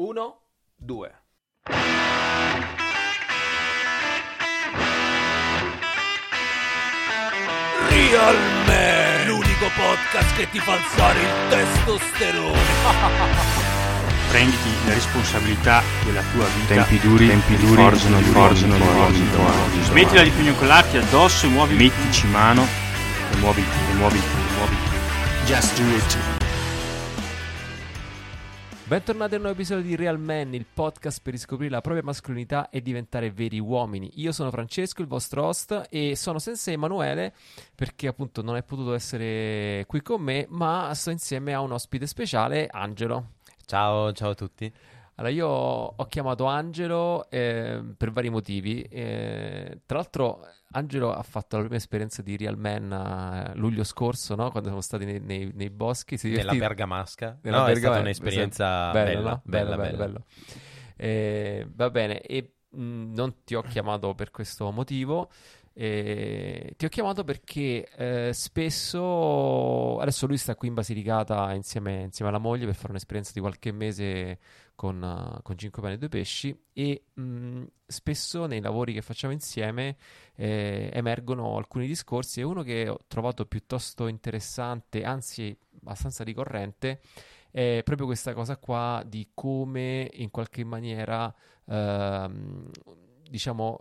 Uno, due. Real Man, l'unico podcast che ti fa alzare il testosterone. Prenditi la responsabilità della tua vita. Tempi duri, tempi duri, forzano, duri, forzano, duri, forzano, duri, forzano. duri. Smettila di pignocolarti addosso e muovi, mettici mano e muoviti, e muoviti, e muoviti. Just do it. Bentornati a un nuovo episodio di Real Man, il podcast per riscoprire la propria mascolinità e diventare veri uomini. Io sono Francesco, il vostro host, e sono senza Emanuele perché appunto non è potuto essere qui con me, ma sto insieme a un ospite speciale, Angelo. Ciao, ciao a tutti. Allora, io ho chiamato Angelo eh, per vari motivi. eh, tra l'altro, Angelo ha fatto la prima esperienza di Real Man a luglio scorso, no? Quando siamo stati nei, nei- nei boschi. Si è Nella Bergamasca. nella no, è Bergamo- stata un'esperienza bello, bella, no? bella, bello, bella. bello. Eh, va bene, e mh, non ti ho chiamato per questo motivo. eh, ti ho chiamato perché eh, spesso adesso lui sta qui in Basilicata insieme, insieme alla moglie per fare un'esperienza di qualche mese con, eh, con Cinque Pane e Due Pesci e mh, spesso nei lavori che facciamo insieme eh, emergono alcuni discorsi e uno che ho trovato piuttosto interessante, anzi abbastanza ricorrente, è proprio questa cosa qua di come in qualche maniera, ehm, diciamo,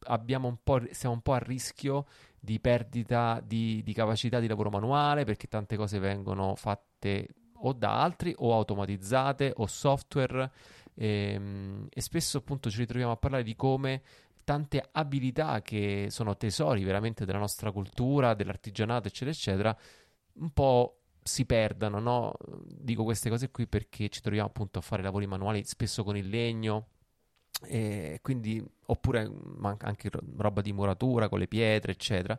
abbiamo un po', siamo un po' a rischio di perdita di, di capacità di lavoro manuale perché tante cose vengono fatte o da altri o automatizzate o software ehm, e spesso appunto ci ritroviamo a parlare di come tante abilità che sono tesori veramente della nostra cultura, dell'artigianato, eccetera, eccetera, un po' si perdano, no? Dico queste cose qui perché ci troviamo appunto a fare lavori manuali spesso con il legno, e quindi, oppure anche ro- roba di muratura con le pietre, eccetera.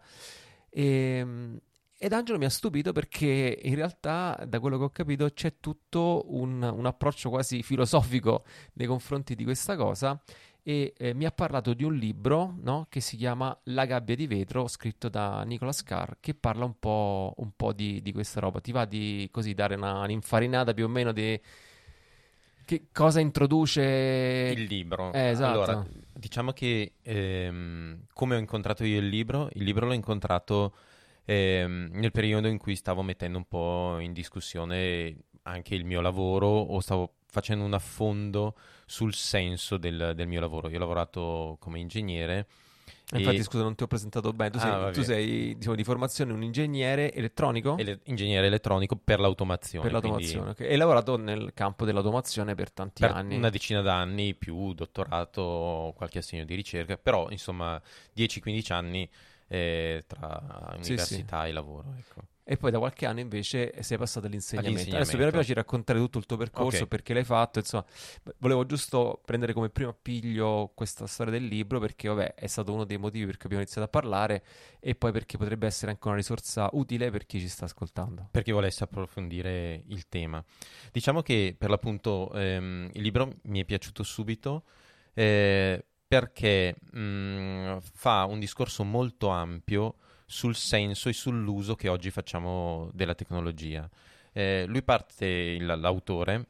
E, ed Angelo mi ha stupito perché in realtà, da quello che ho capito, c'è tutto un, un approccio quasi filosofico nei confronti di questa cosa. E eh, mi ha parlato di un libro no, che si chiama La gabbia di vetro, scritto da Nicolas Carr, che parla un po', un po' di, di questa roba. Ti va di così dare una, un'infarinata più o meno di che cosa introduce Il libro. Eh, esatto. Allora, diciamo che ehm, come ho incontrato io il libro, il libro l'ho incontrato ehm, nel periodo in cui stavo mettendo un po' in discussione anche il mio lavoro o stavo facendo un affondo sul senso del, del mio lavoro. Io ho lavorato come ingegnere. Infatti, e- scusa, non ti ho presentato bene. Tu Ah, sei, va tu sei, diciamo, di formazione un ingegnere elettronico ele- ingegnere elettronico per l'automazione. per quindi l'automazione. ok. E hai lavorato nel campo dell'automazione per tanti per anni. una decina d'anni più dottorato, qualche assegno di ricerca, però insomma 10-15 anni eh, tra Sì, università e lavoro. Ecco. E poi da qualche anno invece sei passato all'insegnamento. Adesso piano piano ci raccontare tutto il tuo percorso, Ok. perché l'hai fatto. Insomma, volevo giusto prendere come primo appiglio questa storia del libro, perché vabbè, è stato uno dei motivi per cui abbiamo iniziato a parlare, e poi perché potrebbe essere anche una risorsa utile per chi ci sta ascoltando. Per chi volesse approfondire il tema. Diciamo che per l'appunto ehm, il libro mi è piaciuto subito eh, perché mh, fa un discorso molto ampio sul senso e sull'uso che oggi facciamo della tecnologia. Eh, lui parte, l'autore,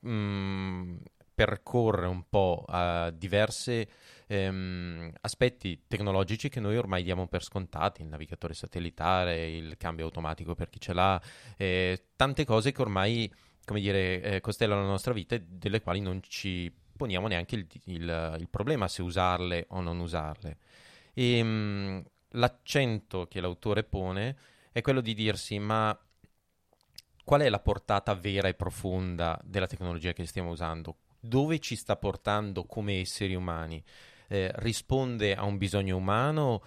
mh, percorre un po' a diverse ehm, aspetti tecnologici che noi ormai diamo per scontati, il navigatore satellitare, il cambio automatico per chi ce l'ha, eh, tante cose che ormai, come dire, eh, costellano la nostra vita e delle quali non ci poniamo neanche il, il- il problema se usarle o non usarle. E, mh, l'accento che l'autore pone è quello di dirsi, ma qual è la portata vera e profonda della tecnologia che stiamo usando? Dove ci sta portando come esseri umani? Eh, risponde a un bisogno umano?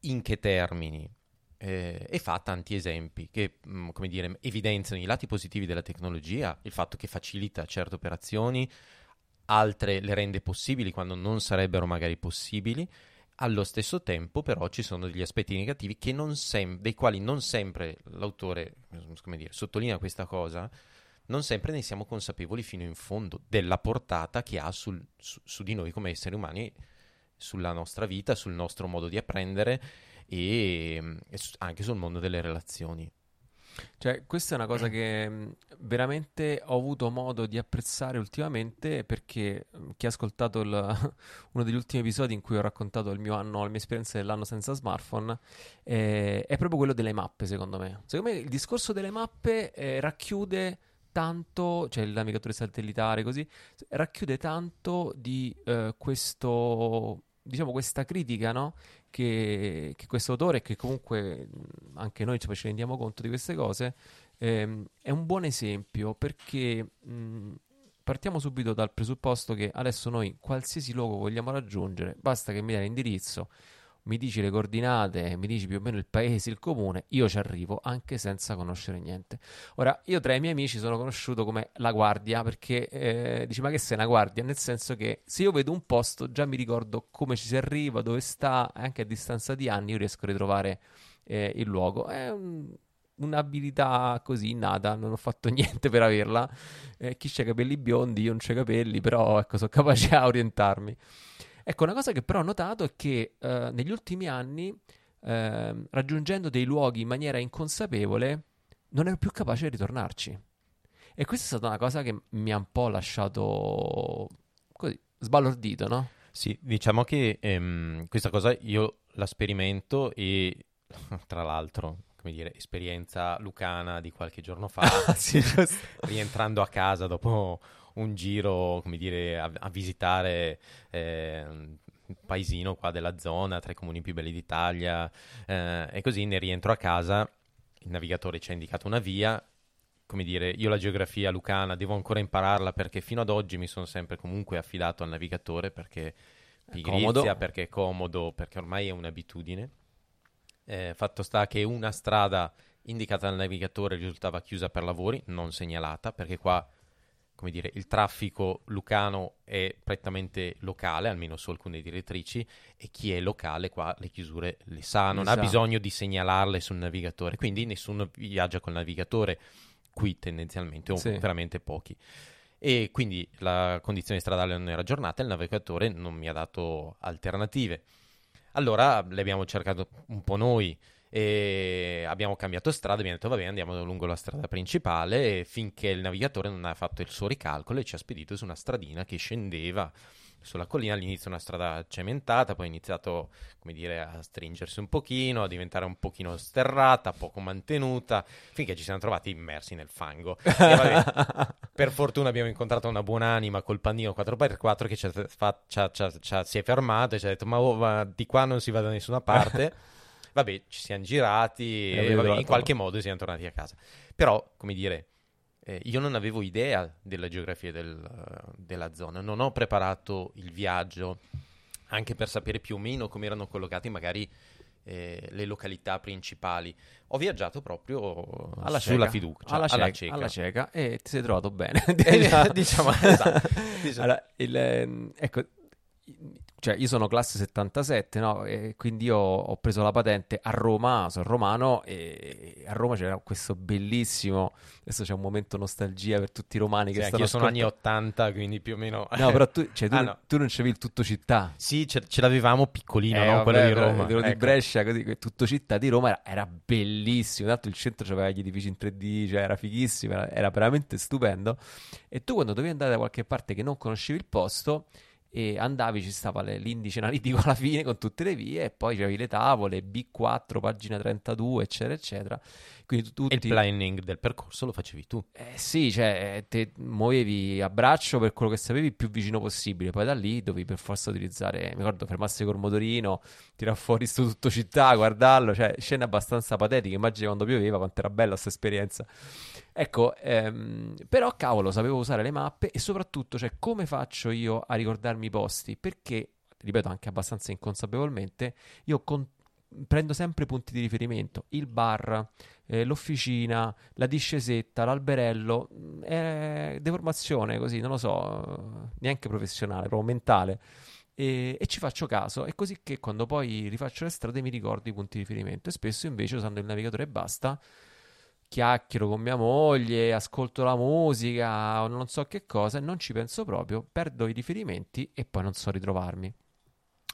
In che termini? Eh, e fa tanti esempi che, mh, come dire, evidenziano i lati positivi della tecnologia, il fatto che facilita certe operazioni, altre le rende possibili quando non sarebbero magari possibili. Allo stesso tempo, però, ci sono degli aspetti negativi sem- dei quali non sempre l'autore come dire, sottolinea questa cosa, non sempre ne siamo consapevoli fino in fondo della portata che ha sul- su, su di noi come esseri umani, sulla nostra vita, sul nostro modo di apprendere e, e su- anche sul mondo delle relazioni. Cioè, questa è una cosa che mh, veramente ho avuto modo di apprezzare ultimamente perché mh, chi ha ascoltato il- uno degli ultimi episodi in cui ho raccontato il mio anno, la mia esperienza dell'anno senza smartphone, eh, è proprio quello delle mappe, secondo me. Secondo me il discorso delle mappe eh, racchiude tanto, cioè il navigatore satellitare così, racchiude tanto di eh, questo, diciamo, questa critica, no? Che, che questo autore, che comunque anche noi ci rendiamo conto di queste cose, ehm, è un buon esempio perché mh, partiamo subito dal presupposto che adesso noi qualsiasi luogo vogliamo raggiungere, basta che mi dai l'indirizzo, mi dici le coordinate, mi dici più o meno il paese, il comune, io ci arrivo anche senza conoscere niente. Ora, io tra i miei amici sono conosciuto come la guardia perché eh, dici, ma che sei una guardia? Nel senso che se io vedo un posto già mi ricordo come ci si arriva, dove sta, anche a distanza di anni io riesco a ritrovare eh, il luogo. È un- un'abilità così innata, non ho fatto niente per averla. Eh, chi c'ha capelli biondi, io non c'ho capelli, però ecco, sono capace a orientarmi. Ecco, una cosa che però ho notato è che eh, negli ultimi anni, ehm, raggiungendo dei luoghi in maniera inconsapevole, non ero più capace di ritornarci. E questa è stata una cosa che mi ha un po' lasciato così, sbalordito, no? Sì, diciamo che ehm, questa cosa io la sperimento e tra l'altro, come dire, esperienza lucana di qualche giorno fa, sì, giusto. rientrando a casa dopo un giro, come dire, a, a visitare eh, paesino qua della zona, tra i comuni più belli d'Italia, eh, e così ne rientro a casa, il navigatore ci ha indicato una via, come dire, io la geografia lucana devo ancora impararla perché fino ad oggi mi sono sempre comunque affidato al navigatore perché pigrizia, comodo. perché è comodo, perché ormai è un'abitudine. Eh, fatto sta che una strada indicata dal navigatore risultava chiusa per lavori, non segnalata, perché qua, come dire, il traffico lucano è prettamente locale, almeno su alcune direttrici, e chi è locale qua le chiusure le sa, non Le ha sa. bisogno di segnalarle sul navigatore, quindi nessuno viaggia col navigatore qui tendenzialmente, o Sì. veramente pochi. E quindi la condizione stradale non era aggiornata, il navigatore non mi ha dato alternative. Allora le abbiamo cercato un po' noi e abbiamo cambiato strada, abbiamo detto va bene, andiamo lungo la strada principale finché il navigatore non ha fatto il suo ricalcolo e ci ha spedito su una stradina che scendeva sulla collina, all'inizio una strada cementata, poi ha iniziato, come dire, a stringersi un pochino, a diventare un pochino sterrata, poco mantenuta, finché ci siamo trovati immersi nel fango. Vabbè, per fortuna abbiamo incontrato una buonanima col pannino 4x4 che ci ha fa- ci ha- ci ha- ci ha- si è fermato e ci ha detto ma, oh, ma di qua non si va da nessuna parte. Vabbè, ci siamo girati E e vabbè, in qualche modo siamo tornati a casa. Però, come dire, eh, io non avevo idea della geografia del- della zona, non ho preparato il viaggio anche per sapere più o meno come erano collocate magari eh, le località principali. Ho viaggiato proprio Alla sulla cieca. fiducia, alla, alla cieca, cieca. alla cieca e ti sei trovato bene Eh, diciamo, esatto. Diciamo. Allora, il, ehm, ecco cioè io sono classe 77 no? E quindi io ho preso la patente a Roma sono romano e a Roma c'era questo bellissimo adesso c'è un momento nostalgia per tutti i romani Sì, che anche stanno io sono anni ascoltando. 80, quindi più o meno... no però tu, cioè, tu, Ah, non- no. tu non c'avevi il tutto città Sì, ce, ce l'avevamo piccolino, Eh, no? Quello di Roma. quello di Ecco. Brescia, così, tutto città di Roma era, era bellissimo. Tanto il centro aveva gli edifici in 3D, cioè era fighissimo, era, era veramente stupendo. E tu quando dovevi andare da qualche parte che non conoscevi il posto e andavi, ci stava le- l'indice analitico alla fine con tutte le vie e poi c'avevi le tavole B4, pagina 32, eccetera, eccetera. Quindi tu, E il tutti... planning del percorso lo facevi tu. Eh, sì, cioè, eh, te muovevi a braccio per quello che sapevi più vicino possibile. Poi da lì dovevi per forza utilizzare. Mi ricordo fermarsi col motorino, tirare fuori sto tutto città, guardarlo. Cioè, scene abbastanza patetiche. Immagini quando pioveva, quanto era bella questa esperienza. Ecco, ehm, però cavolo, sapevo usare le mappe e soprattutto, cioè, come faccio io a ricordarmi i posti? Perché, ripeto, anche abbastanza inconsapevolmente, io con- prendo sempre punti di riferimento. Il bar eh, l'officina, la discesetta, l'alberello, è deformazione così, non lo so, eh, neanche professionale, proprio mentale. E, e ci faccio caso, è così che quando poi rifaccio le strade mi ricordo i punti di riferimento e spesso invece usando il navigatore e basta, chiacchiero con mia moglie, ascolto la musica o non so che cosa e non ci penso proprio, perdo i riferimenti e poi non so ritrovarmi.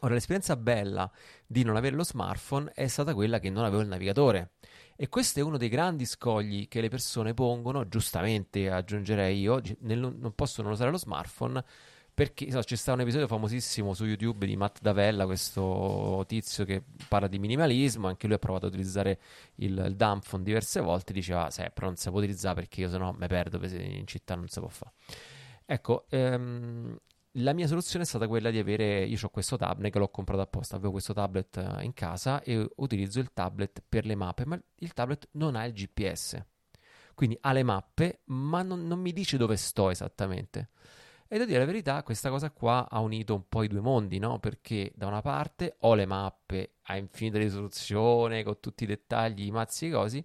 Ora, l'esperienza bella di non avere lo smartphone è stata quella che non avevo il navigatore. E questo è uno dei grandi scogli che le persone pongono, giustamente aggiungerei io, nel non possono usare lo smartphone perché so, c'è stato un episodio famosissimo su YouTube di Matt Davella, questo tizio che parla di minimalismo, anche lui ha provato ad utilizzare il, il dumb phone diverse volte, diceva, "Sì, però non si può utilizzare perché io sennò mi perdo, per- in città non si può fare. Ecco, ehm, la mia soluzione è stata quella di avere, io ho questo tablet che l'ho comprato apposta, avevo questo tablet eh, in casa e utilizzo il tablet per le mappe, ma il tablet non ha il GPS. Quindi ha le mappe, ma non, non mi dice dove sto esattamente. E devo dire la verità, questa cosa qua ha unito un po' i due mondi, no? Perché da una parte ho le mappe a infinita risoluzione, con tutti i dettagli, i mazzi e i cosi,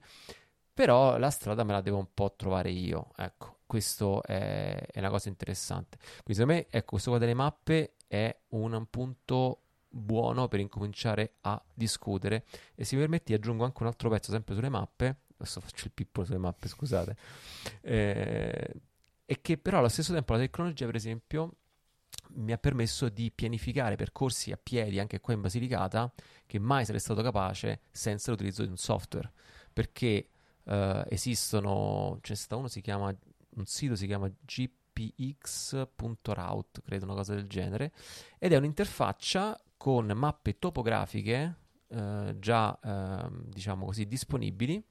però la strada me la devo un po' trovare io. Ecco, questo è, è una cosa interessante. Quindi secondo me, ecco, questo qua delle mappe è un, un punto buono per incominciare a discutere. E se mi permetti aggiungo anche un altro pezzo, sempre sulle mappe. Adesso faccio il pippolo sulle mappe, scusate. Eh, e che però allo stesso tempo la tecnologia, per esempio, mi ha permesso di pianificare percorsi a piedi anche qua in Basilicata che mai sarei stato capace senza l'utilizzo di un software. Perché eh, esistono, c'è stato uno si chiama, un sito si chiama gpx.route, credo una cosa del genere, ed è un'interfaccia con mappe topografiche eh, già ehm, diciamo così disponibili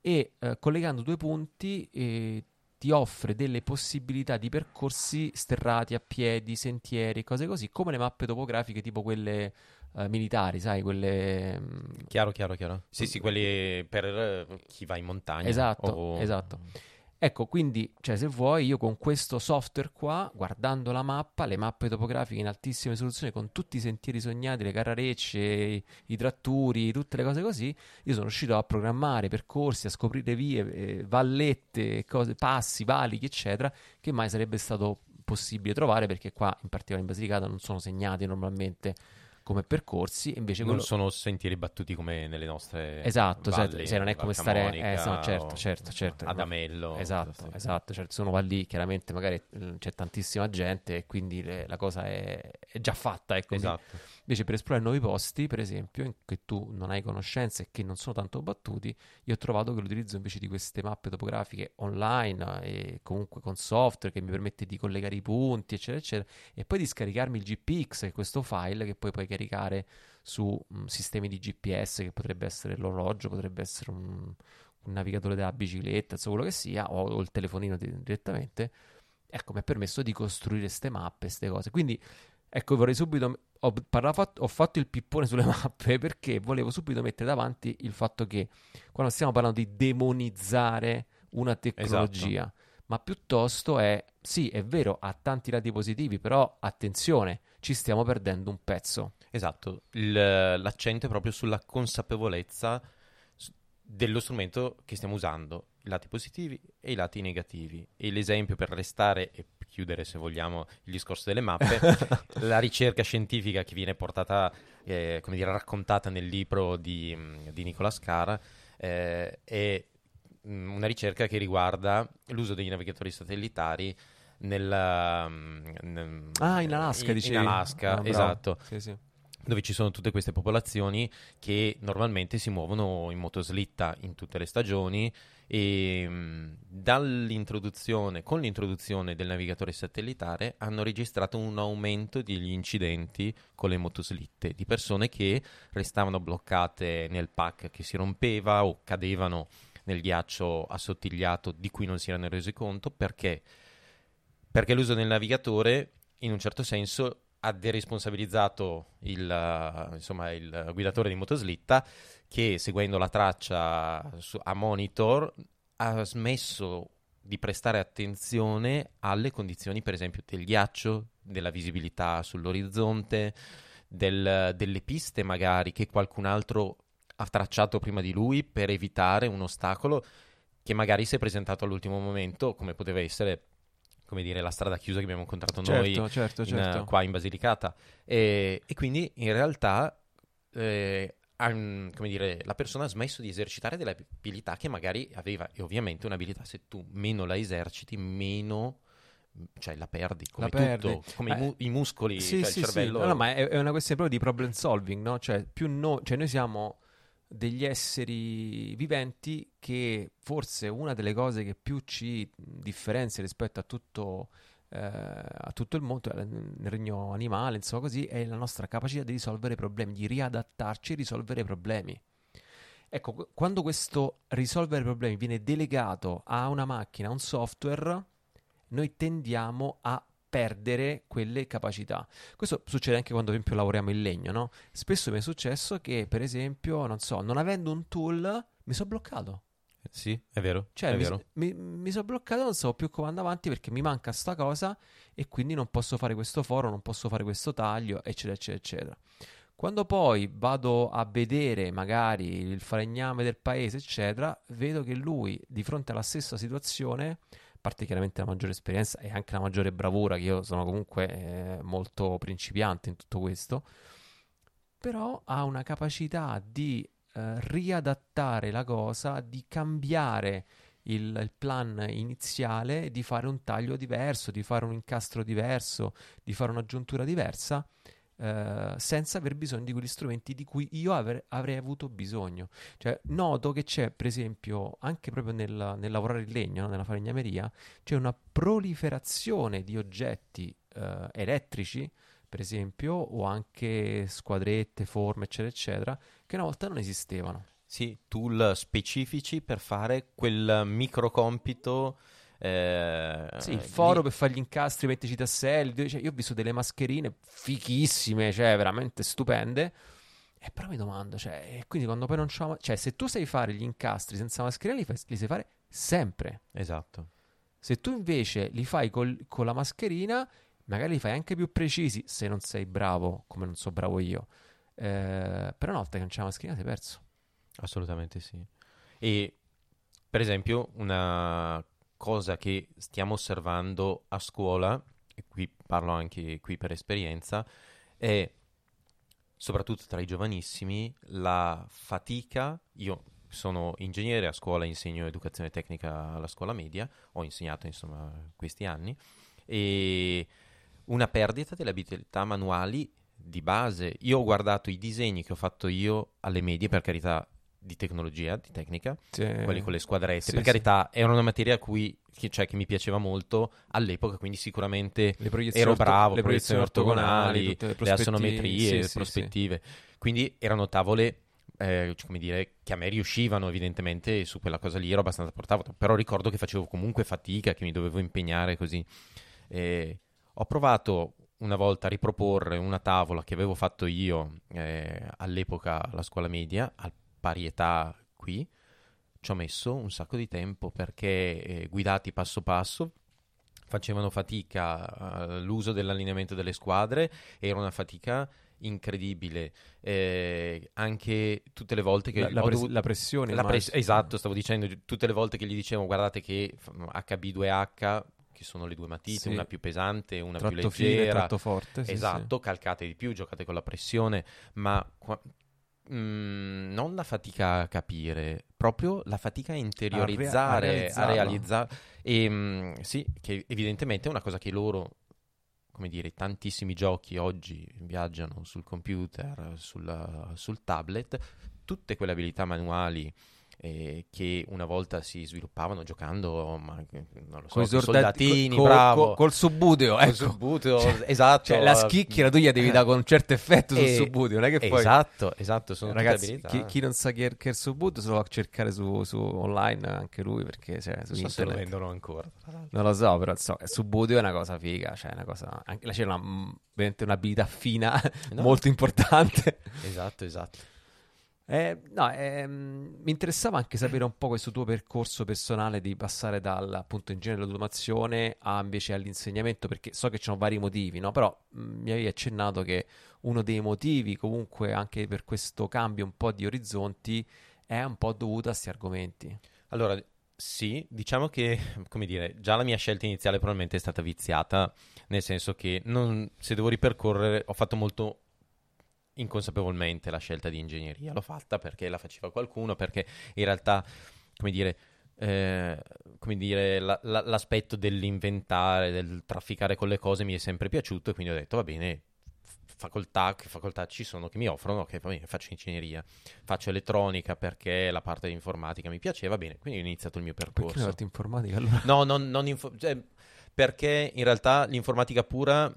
e eh, collegando due punti eh, ti offre delle possibilità di percorsi sterrati a piedi, sentieri, cose così, come le mappe topografiche tipo quelle eh, militari, sai, quelle... mm, Chiaro, chiaro, chiaro. Sì, sì, quelli per chi va in montagna. Esatto, o- esatto. Ecco, quindi, cioè, se vuoi, io con questo software qua, guardando la mappa, le mappe topografiche in altissima risoluzione, con tutti i sentieri sognati, le carrarecce, i, tratturi, tutte le cose così, io sono riuscito a programmare percorsi, a scoprire vie, eh, vallette, cose, passi, valichi, eccetera, che mai sarebbe stato possibile trovare, perché qua, in particolare in Basilicata, non sono segnati normalmente come percorsi, invece Non quello... sono sentieri battuti come nelle nostre Esatto, valli, certo, se non è come stare... Eh, no, certo, o certo, certo. Ad Amello. Esatto, sì. esatto, certo, se uno va lì, chiaramente magari eh, c'è tantissima gente e quindi le- la cosa è, è già fatta, ecco. Quindi- Esatto. Invece per esplorare nuovi posti, per esempio, in cui tu non hai conoscenze e che non sono tanto battuti, io ho trovato che l'utilizzo invece di queste mappe topografiche online eh, e comunque con software che mi permette di collegare i punti, eccetera, eccetera, e poi di scaricarmi il GPX, che è questo file che poi puoi caricare su mm, sistemi di GPS, che potrebbe essere l'orologio, potrebbe essere un, un navigatore della bicicletta, insomma quello che sia, o, o il telefonino di- direttamente. Ecco, mi ha permesso di costruire queste mappe, queste cose. Quindi, ecco, vorrei subito. Ho, parlato- ho fatto il pippone sulle mappe perché volevo subito mettere davanti il fatto che quando stiamo parlando di demonizzare una tecnologia, ma piuttosto è sì, è vero, ha tanti lati positivi, però attenzione, ci stiamo perdendo un pezzo. Esatto, Il- l'accento è proprio sulla consapevolezza dello strumento che stiamo usando, i lati positivi e i lati negativi. E l'esempio per restare e chiudere, se vogliamo, il discorso delle mappe, la ricerca scientifica che viene portata, eh, come dire, raccontata nel libro di, mm, di Nicola Scara, eh, è mm, una ricerca che riguarda l'uso dei navigatori satellitari mm, nel- Ah, in Alaska, in, dicevi? in Alaska, Ah, esatto, Sì, sì. Dove ci sono tutte queste popolazioni che normalmente si muovono in motoslitta in tutte le stagioni. E mh, dall'introduzione, con l'introduzione del navigatore satellitare hanno registrato un aumento degli incidenti con le motoslitte di persone che restavano bloccate nel pack che si rompeva o cadevano nel ghiaccio assottigliato di cui non si erano resi conto perché? Perché l'uso del navigatore in un certo senso ha deresponsabilizzato il, insomma, il guidatore di motoslitta che seguendo la traccia a monitor ha smesso di prestare attenzione alle condizioni per esempio del ghiaccio, della visibilità sull'orizzonte, del- delle piste magari che qualcun altro ha tracciato prima di lui per evitare un ostacolo che magari si è presentato all'ultimo momento come poteva essere come dire, la strada chiusa che abbiamo incontrato noi Certo, certo, in, certo. qua in Basilicata. E, e quindi in realtà eh, han- come dire, la persona ha smesso di esercitare delle abilità che magari aveva. E ovviamente un'abilità, se tu meno la eserciti, meno cioè la perdi come La perdi. tutto, come Eh, i, mu- i muscoli, Sì, cioè sì, il sì. cervello. No, no, ma è, è una questione proprio di problem solving, no? Cioè, più no, cioè noi siamo degli esseri viventi che forse una delle cose che più ci differenzia rispetto a tutto, eh, a tutto il mondo, eh, nel regno animale, insomma così, è la nostra capacità di risolvere problemi, di riadattarci e risolvere problemi. Ecco, quando questo risolvere problemi viene delegato a una macchina, a un software, noi tendiamo a perdere quelle capacità. Questo succede anche quando, per esempio, lavoriamo in legno, no? Spesso mi è successo che, per esempio, non so, non avendo un tool, mi sono bloccato. Sì, è vero. Cioè, è mi, vero. mi, mi sono bloccato, non so più come andare avanti perché mi manca sta cosa e quindi non posso fare questo foro, non posso fare questo taglio, eccetera, eccetera, eccetera. Quando poi vado a vedere magari il falegname del paese, eccetera, vedo che lui, di fronte alla stessa situazione, parte chiaramente la maggiore esperienza e anche la maggiore bravura, che io sono comunque eh, molto principiante in tutto questo, però ha una capacità di eh, riadattare la cosa, di cambiare il, il, plan iniziale, di fare un taglio diverso, di fare un incastro diverso, di fare un'aggiuntura diversa eh, senza aver bisogno di quegli strumenti di cui io avrei, avrei avuto bisogno. Cioè, noto che c'è, per esempio, anche proprio nel, nel lavorare il legno, no? nella falegnameria, c'è una proliferazione di oggetti eh, elettrici, per esempio, o anche squadrette, forme, eccetera, eccetera, che una volta non esistevano. Sì, tool specifici per fare quel micro compito eh, sì, il foro lì... per fare gli incastri, metterci i tasselli. Cioè, io ho visto delle mascherine fichissime, cioè veramente stupende. E però mi domando, cioè, quindi quando poi non c'ho. Cioè, se tu sai fare gli incastri senza mascherina, li, fai, li sai fare sempre. Esatto. Se tu invece li fai col, con la mascherina, magari li fai anche più precisi se non sei bravo, come non so bravo io. Eh, però una volta che non c'è la mascherina, sei perso. Assolutamente sì. E per esempio, una cosa che stiamo osservando a scuola, e qui parlo anche qui per esperienza, è soprattutto tra i giovanissimi la fatica. Io sono ingegnere a scuola, insegno educazione tecnica alla scuola media, ho insegnato insomma questi anni, e una perdita delle abilità manuali di base. Io ho guardato i disegni che ho fatto io alle medie, per carità, di tecnologia, di tecnica, sì. quelli con le squadrette. Sì, per carità, era una materia a cui, che, cioè, che mi piaceva molto all'epoca, quindi sicuramente ero bravo, le proiezioni ortogonali, le, le assonometrie, le prospettive. Quindi erano tavole eh, come dire, che a me riuscivano evidentemente su quella cosa lì ero abbastanza portato, però ricordo che facevo comunque fatica, che mi dovevo impegnare così. Eh, ho provato una volta a riproporre una tavola che avevo fatto io eh, all'epoca alla scuola media, al parietà qui, ci ho messo un sacco di tempo perché eh, guidati passo passo facevano fatica all'uso dell'allineamento delle squadre, era una fatica incredibile eh, anche tutte le volte che la, la, pres- la pressione la pres- esatto stavo dicendo tutte le volte che gli dicevo guardate che HB2H che sono le due matite, sì. una più pesante, una tratto più leggera, fine, tratto forte, sì, esatto, sì. calcate di più, giocate con la pressione, ma qua- Non la fatica a capire, proprio la fatica a interiorizzare, a, rea- a realizzare. E mm, sì, che evidentemente è una cosa che loro, come dire, tantissimi giochi oggi viaggiano sul computer, sul, sul tablet, tutte quelle abilità manuali eh, che una volta si sviluppavano giocando, ma non lo so, con i soldatini, co- bravo. Co- col subbuteo, ecco. Col subbuteo, cioè, esatto. Cioè, la schicchiera tu gli devi dare con un certo effetto sul Eh, subbuteo, non è che poi... Esatto, esatto, sono Ragazzi, chi, chi non sa che, che è il subbuteo se lo va a cercare su, su online anche lui, perché cioè, su Non so se lo vendono ancora. Non lo so, però so, subbuteo è una cosa figa, cioè una cosa... Anche, c'è una, mm, veramente un'abilità fina, No. molto importante. Esatto, esatto. Eh, no, ehm, mi interessava anche sapere un po' questo tuo percorso personale di passare dal appunto ingegnere dell'automazione a invece all'insegnamento, perché so che ci sono vari motivi, no? Però mh, mi avevi accennato che uno dei motivi comunque anche per questo cambio un po' di orizzonti è un po' dovuto a questi argomenti. Allora, sì, diciamo che, come dire, già la mia scelta iniziale probabilmente è stata viziata, nel senso che non- se devo ripercorrere, ho fatto molto inconsapevolmente la scelta di ingegneria, l'ho fatta perché la faceva qualcuno, perché in realtà, come dire, eh, come dire, la- la- l'aspetto dell'inventare, del trafficare con le cose mi è sempre piaciuto e quindi ho detto va bene, facoltà, che facoltà ci sono che mi offrono, che poi faccio ingegneria, faccio elettronica perché la parte di informatica mi piaceva, bene, quindi ho iniziato il mio Perché percorso. hai fatto informatica allora? No, non, non info- cioè, perché in realtà l'informatica pura,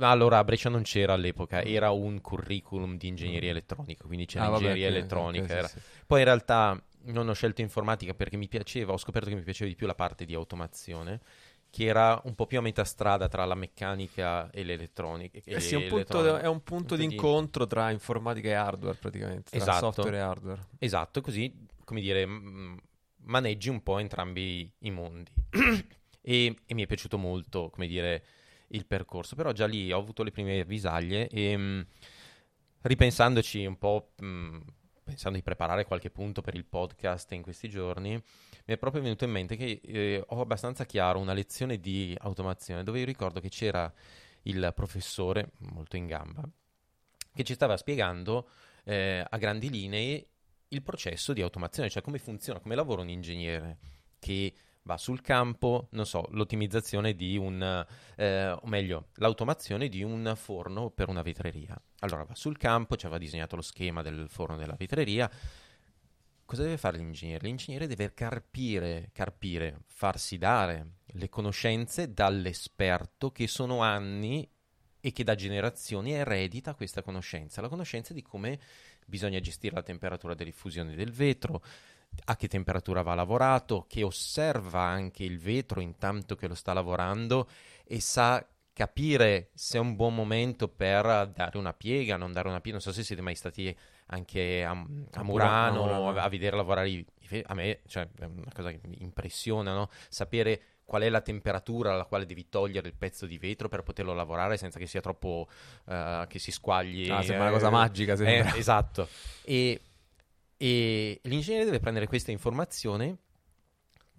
allora a Brescia non c'era all'epoca, era un curriculum di ingegneria elettronica, quindi c'era Ah, vabbè, ingegneria ok, elettronica. ok, sì, sì. Poi in realtà non ho scelto informatica perché mi piaceva, ho scoperto che mi piaceva di più la parte di automazione, che era un po' più a metà strada tra la meccanica e l'elettronica. Eh sì, è un punto, è un punto di incontro tra informatica e hardware praticamente, tra Esatto. software e hardware. Esatto, così, come dire, maneggi un po' entrambi i mondi. e, e mi è piaciuto molto, come dire, il percorso. Però già lì ho avuto le prime avvisaglie e mh, ripensandoci un po', mh, pensando di preparare qualche punto per il podcast in questi giorni, mi è proprio venuto in mente che eh, ho abbastanza chiaro una lezione di automazione dove io ricordo che c'era il professore, molto in gamba, che ci stava spiegando eh, a grandi linee il processo di automazione, cioè come funziona, come lavora un ingegnere che va sul campo, non so, l'ottimizzazione di un, eh, o meglio, l'automazione di un forno per una vetreria. Allora va sul campo, ci aveva disegnato lo schema del forno della vetreria. Cosa deve fare l'ingegnere? L'ingegnere deve carpire, carpire, farsi dare le conoscenze dall'esperto che sono anni e che da generazioni eredita questa conoscenza, la conoscenza di come bisogna gestire la temperatura di diffusione del vetro, a che temperatura va lavorato, che osserva anche il vetro intanto che lo sta lavorando e sa capire se è un buon momento per dare una piega, non dare una piega. Non so se siete mai stati anche a, a A Murano, Murano. a, a vedere lavorare i, A me, cioè, è una cosa che mi impressiona, no? Sapere qual è la temperatura alla quale devi togliere il pezzo di vetro per poterlo lavorare senza che sia troppo... eh, che si squagli. Ah, sembra una eh, cosa magica, sembra. eh, esatto. E, e l'ingegnere deve prendere questa informazione,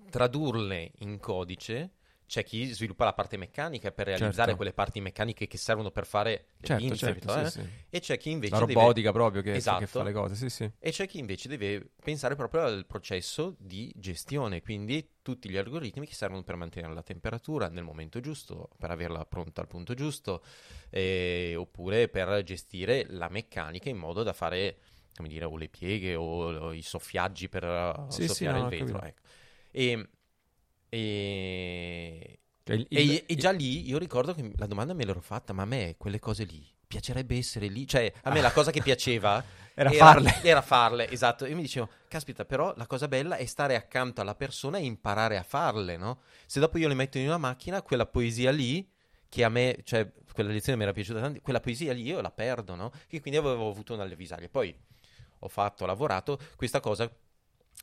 tradurle in codice. C'è chi sviluppa la parte meccanica per realizzare Certo. quelle parti meccaniche che servono per fare le Certo, pinze, certo, sì, eh? sì. E c'è chi invece La deve- robotica proprio che, Esatto. che fa le cose, sì. e c'è chi invece deve pensare proprio al processo di gestione, quindi tutti gli algoritmi che servono per mantenere la temperatura nel momento giusto, per averla pronta al punto giusto, eh, oppure per gestire la meccanica in modo da fare, come dire, o le pieghe o, o i soffiaggi per uh, Sì, sì, soffiare no, il vetro. ecco. E, e, Cioè, il- e- il- e già lì io ricordo che la domanda me l'ero fatta, ma a me quelle cose lì piacerebbe essere lì? Cioè, a me la cosa che piaceva Era farle. Era farle, esatto. Io mi dicevo, caspita, però la cosa bella è stare accanto alla persona e imparare a farle, no? Se dopo io le metto in una macchina, quella poesia lì, che a me, cioè, quella lezione mi era piaciuta tanto, quella poesia lì io la perdo, no? E quindi avevo avuto una avvisaglia. Poi ho fatto, ho lavorato, questa cosa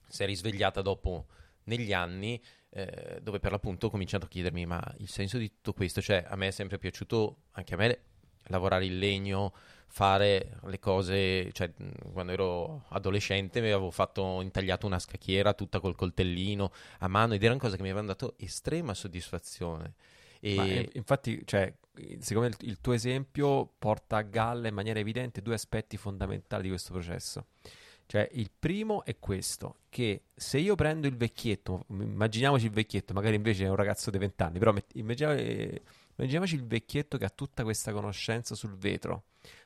si è risvegliata dopo negli anni eh, dove per l'appunto ho cominciato a chiedermi ma il senso di tutto questo, cioè a me è sempre piaciuto anche a me lavorare il legno, fare le cose, cioè quando ero adolescente mi avevo fatto intagliato una scacchiera tutta col coltellino a mano ed erano cose che mi avevano dato estrema soddisfazione. E Ma, eh, infatti, cioè, secondo me il, tuo esempio porta a galla in maniera evidente due aspetti fondamentali di questo processo. Cioè, il primo è questo, che se io prendo il vecchietto, immaginiamoci il vecchietto, magari invece è un ragazzo di 20 anni, però eh, immaginiamoci il vecchietto che ha tutta questa conoscenza sul vetro,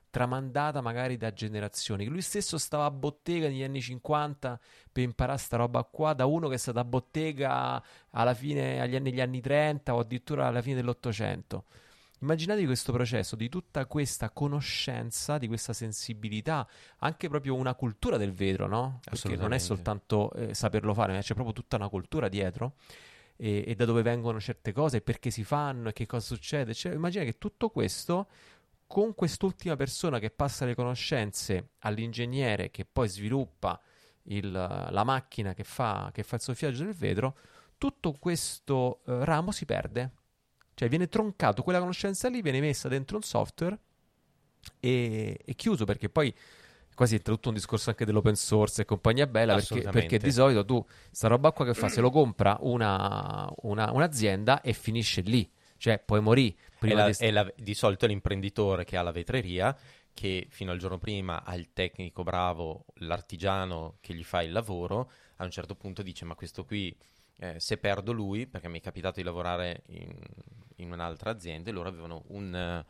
tramandata magari da generazioni, lui stesso stava a bottega negli anni 50 per imparare sta roba qua, da uno che è stato a bottega alla fine, agli anni, anni 30 o addirittura alla fine dell'Ottocento. Immaginatevi questo processo di tutta questa conoscenza, di questa sensibilità, anche proprio una cultura del vetro, no? Perché non è soltanto eh, saperlo fare, ma c'è proprio tutta una cultura dietro e, e da dove vengono certe cose, perché si fanno e che cosa succede. Cioè, immagina che tutto questo con quest'ultima persona che passa le conoscenze all'ingegnere che poi sviluppa il- la macchina che fa, che fa il soffiaggio del vetro, tutto questo eh, ramo si perde. Cioè viene troncato, quella conoscenza lì viene messa dentro un software e, e chiuso perché poi quasi entra tutto un discorso anche dell'open source e compagnia bella perché, perché di solito tu sta roba qua che fa? Se lo compra una- una- un'azienda e finisce lì. Cioè poi morì è prima la- di è la- di solito è l'imprenditore che ha la vetreria che fino al giorno prima ha il tecnico bravo, l'artigiano che gli fa il lavoro, a un certo punto dice ma questo qui eh, se perdo lui, perché mi è capitato di lavorare in, in un'altra azienda e loro avevano un, eh,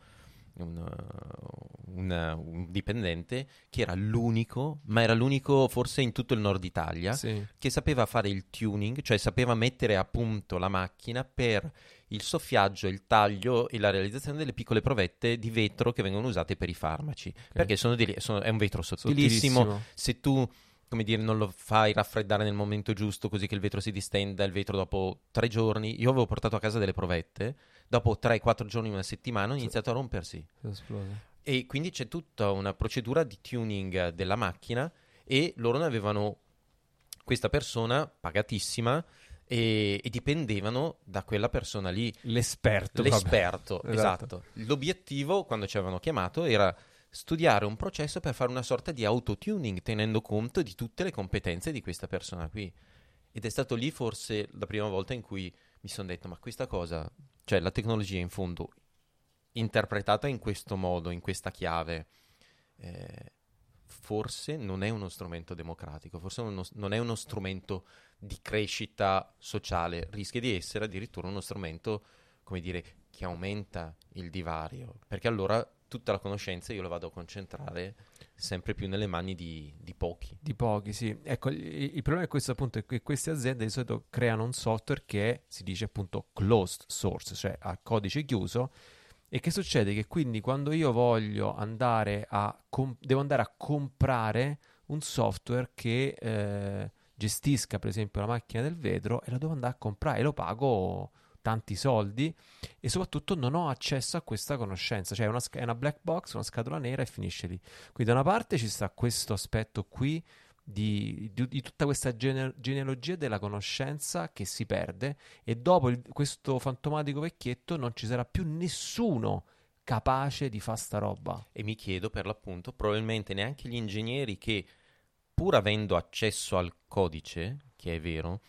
un, eh, un, un dipendente che era l'unico, ma era l'unico forse in tutto il nord Italia, Sì. che sapeva fare il tuning, cioè sapeva mettere a punto la macchina per il soffiaggio, il taglio e la realizzazione delle piccole provette di vetro che vengono usate per i farmaci. Perché sono dei- sono- è un vetro sottilissimo, Sottilissimo. se tu come dire, non lo fai raffreddare nel momento giusto così che il vetro si distenda, il vetro dopo tre giorni, io avevo portato a casa delle provette, dopo tre, quattro giorni, una settimana, ha iniziato a rompersi. Esplode. E quindi c'è tutta una procedura di tuning della macchina e loro ne avevano questa persona pagatissima e, e dipendevano da quella persona lì. L'esperto. L'esperto, Esatto. esatto. L'obiettivo, quando ci avevano chiamato, era studiare un processo per fare una sorta di autotuning, tenendo conto di tutte le competenze di questa persona qui. Ed è stato lì forse la prima volta in cui mi sono detto, ma questa cosa, cioè la tecnologia in fondo, interpretata in questo modo, in questa chiave, eh, forse non è uno strumento democratico, forse uno- non è uno strumento di crescita sociale, rischia di essere addirittura uno strumento, come dire, che aumenta il divario, perché allora tutta la conoscenza io la vado a concentrare sempre più nelle mani di, di pochi. Di pochi, sì. Ecco, il, il problema è questo appunto, è che queste aziende di solito creano un software che è, si dice appunto closed source, cioè a codice chiuso. E che succede? Che quindi quando io voglio andare a, com- devo andare a comprare un software che eh, gestisca per esempio la macchina del vetro e lo devo andare a comprare e lo pago tanti soldi e soprattutto non ho accesso a questa conoscenza, cioè è una, è una black box, una scatola nera e finisce lì. Quindi da una parte ci sta questo aspetto qui di, di- di tutta questa gene- genealogia della conoscenza che si perde e dopo il- questo fantomatico vecchietto non ci sarà più nessuno capace di fare sta roba. E mi chiedo per l'appunto, probabilmente neanche gli ingegneri che, pur avendo accesso al codice, che è vero,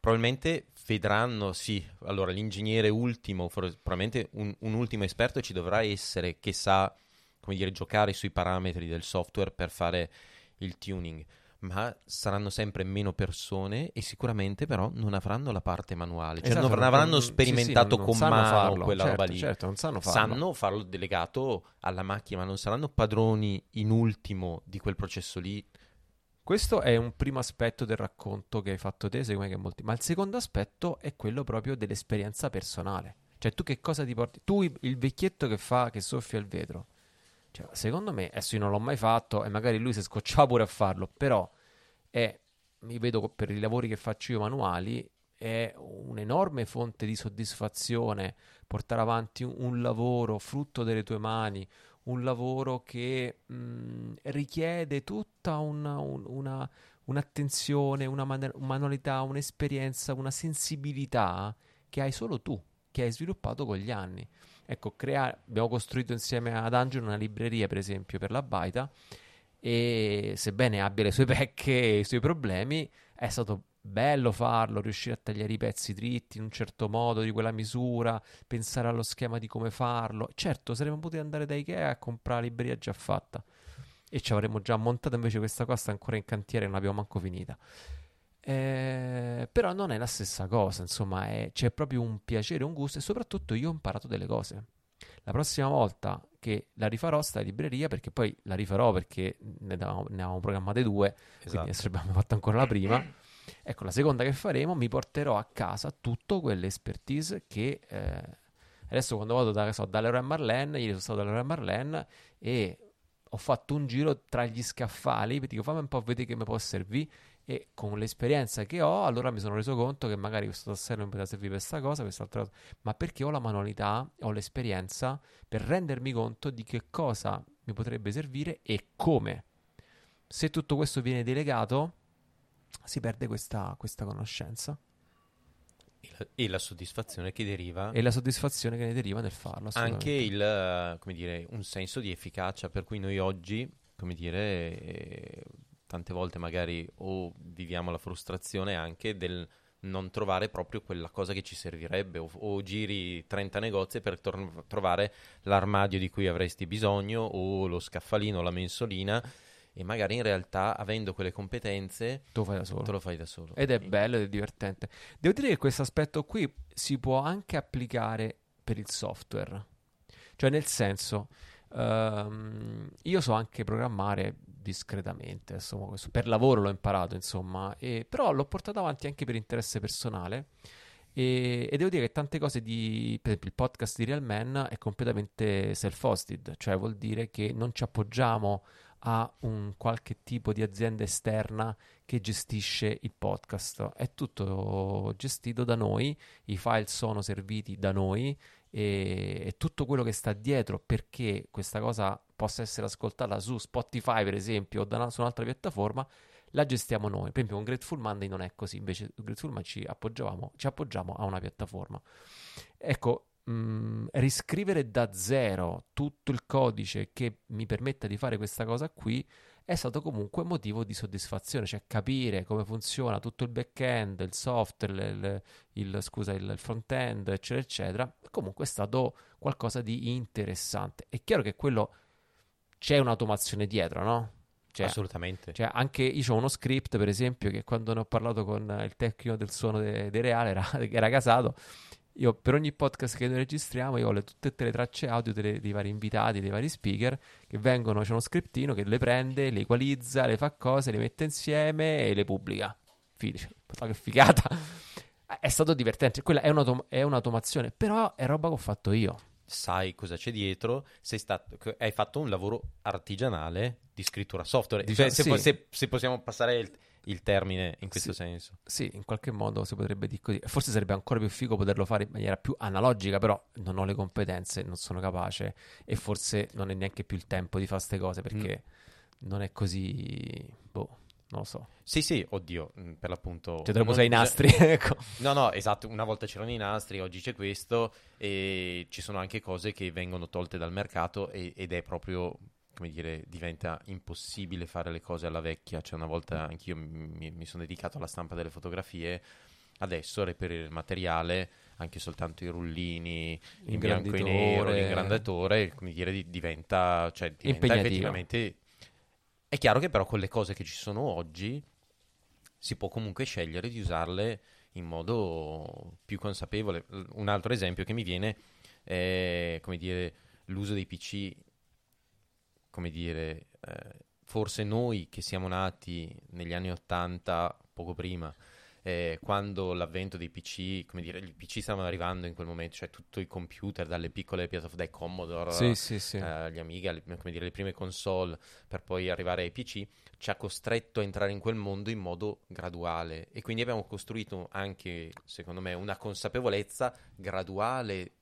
probabilmente vedranno, sì, allora l'ingegnere ultimo, probabilmente un, un ultimo esperto ci dovrà essere che sa, come dire, giocare sui parametri del software per fare il tuning. Ma saranno sempre meno persone e sicuramente però non avranno la parte manuale, cioè Esatto, non avranno non- sì, sì, sperimentato non- con mano farlo, quella certo, roba lì Certo, non sanno farlo. sanno farlo delegato alla macchina, ma non saranno padroni in ultimo di quel processo lì. Questo è un primo aspetto del racconto che hai fatto te, secondo me che molti... Ma il secondo aspetto è quello proprio dell'esperienza personale. Cioè, tu che cosa ti porti? Tu, il vecchietto che fa, che soffia il vetro. Cioè, secondo me, adesso io non l'ho mai fatto e magari lui si scocciava pure a farlo, però è, mi vedo per i lavori che faccio io manuali, è un'enorme fonte di soddisfazione portare avanti un, un lavoro frutto delle tue mani, un lavoro che mh, richiede tutta una, un- una- un'attenzione, una man- manualità, un'esperienza, una sensibilità che hai solo tu, che hai sviluppato con gli anni. Ecco, crea- abbiamo costruito insieme ad Angelo una libreria, per esempio, per la Baita e sebbene abbia le sue pecche e i suoi problemi, è stato bello farlo, riuscire a tagliare i pezzi dritti in un certo modo, di quella misura, pensare allo schema di come farlo. Certo, saremmo potuti andare da Ikea a comprare la libreria già fatta e ci avremmo già montato invece questa cosa sta ancora in cantiere e non l'abbiamo manco finita. Eh, però non è la stessa cosa, insomma, è- c'è proprio un piacere, un gusto e soprattutto io ho imparato delle cose. La prossima volta che la rifarò sta libreria, perché poi la rifarò perché ne, davamo- ne avevamo programmate due, Esatto. quindi abbiamo fatto ancora la prima. Ecco, la seconda che faremo mi porterò a casa tutto quell'expertise che eh, adesso quando vado da, so, da Leroy Marlene, ieri sono stato da Leroy Marlene e ho fatto un giro tra gli scaffali, dico fammi un po' vedere che mi può servire e con l'esperienza che ho, allora mi sono reso conto che magari questo tassello mi poteva servire per questa cosa, quest'altra cosa, ma perché ho la manualità, ho l'esperienza per rendermi conto di che cosa mi potrebbe servire e come. Se tutto questo viene delegato, si perde questa, questa conoscenza E la, e la soddisfazione che deriva e la soddisfazione che ne deriva nel farlo. anche il, eh, come dire, un senso di efficacia, per cui noi oggi, come dire, eh, tante volte magari o viviamo la frustrazione anche del non trovare proprio quella cosa che ci servirebbe o, o giri 30 negozi per tor- trovare l'armadio di cui avresti bisogno o lo scaffalino, la mensolina e magari in realtà avendo quelle competenze Tu fai da solo. te lo fai da solo. Ed è bello ed è divertente. Devo dire che questo aspetto qui si può anche applicare per il software. Cioè, nel senso, Ehm, io so anche programmare discretamente, insomma, per lavoro l'ho imparato, insomma, e- però l'ho portato avanti anche per interesse personale. E, e devo dire che tante cose di, per esempio, il podcast di Real Man è completamente self-hosted, cioè vuol dire che non ci appoggiamo a un qualche tipo di azienda esterna che gestisce il podcast. È tutto gestito da noi, i file sono serviti da noi e, e tutto quello che sta dietro perché questa cosa possa essere ascoltata su Spotify, per esempio, o da su un'altra piattaforma, la gestiamo noi. Per esempio, con Grateful Monday non è così, invece con Grateful Monday ci appoggiamo, ci appoggiamo a una piattaforma. Ecco, mh, riscrivere da zero tutto il codice che mi permetta di fare questa cosa qui è stato comunque motivo di soddisfazione, cioè capire come funziona tutto il back-end, il software, il, il- scusa, il front-end, eccetera, eccetera. Comunque è stato qualcosa di interessante. È chiaro che quello c'è un'automazione dietro, no? Cioè, Assolutamente. cioè, anche io ho uno script, per esempio, che quando ne ho parlato con il tecnico del suono de, de Reale, era, era casato, io per ogni podcast che noi registriamo, io ho le- tutte le tracce audio delle- dei vari invitati, dei vari speaker, che vengono, c'è uno scriptino che le prende, le equalizza, le fa cose, le mette insieme e le pubblica. Ma che figata! È stato divertente, quella è, un'autom- è un'automazione, però è roba che ho fatto io. sai cosa c'è dietro, sei stato, hai fatto un lavoro artigianale di scrittura software. Diciamo- Cioè, se, sì. se- se possiamo passare il, il termine in questo Sì. senso. Sì, in qualche modo si potrebbe dire così. Forse sarebbe ancora più figo poterlo fare in maniera più analogica, però non ho le competenze, non sono capace e forse non è neanche più il tempo di fare queste cose perché non è così... Boh, non lo so. Sì, sì, oddio, mh, per l'appunto... Cioè, non- usare i nastri, ecco. No, no, esatto, una volta c'erano i nastri, oggi c'è questo e ci sono anche cose che vengono tolte dal mercato e- ed è proprio, come dire, diventa impossibile fare le cose alla vecchia. Cioè una volta anch'io mi, mi sono dedicato alla stampa delle fotografie, adesso reperire il materiale, anche soltanto i rullini in bianco e nero, l'ingrandatore, come dire, di- diventa, cioè, diventa effettivamente... È chiaro che però con le cose che ci sono oggi si può comunque scegliere di usarle in modo più consapevole. Un altro esempio che mi viene è, come dire, l'uso dei PC, come dire, eh, forse noi che siamo nati negli anni 80, poco prima, eh, quando l'avvento dei PC, come dire, i PC stavano arrivando in quel momento, cioè tutto i computer, dalle piccole piattaforme, dai Commodore, Sì, sì, sì. eh, gli Amiga, le- come dire, le prime console, per poi arrivare ai PC, ci ha costretto a entrare in quel mondo in modo graduale e quindi abbiamo costruito anche, secondo me, una consapevolezza graduale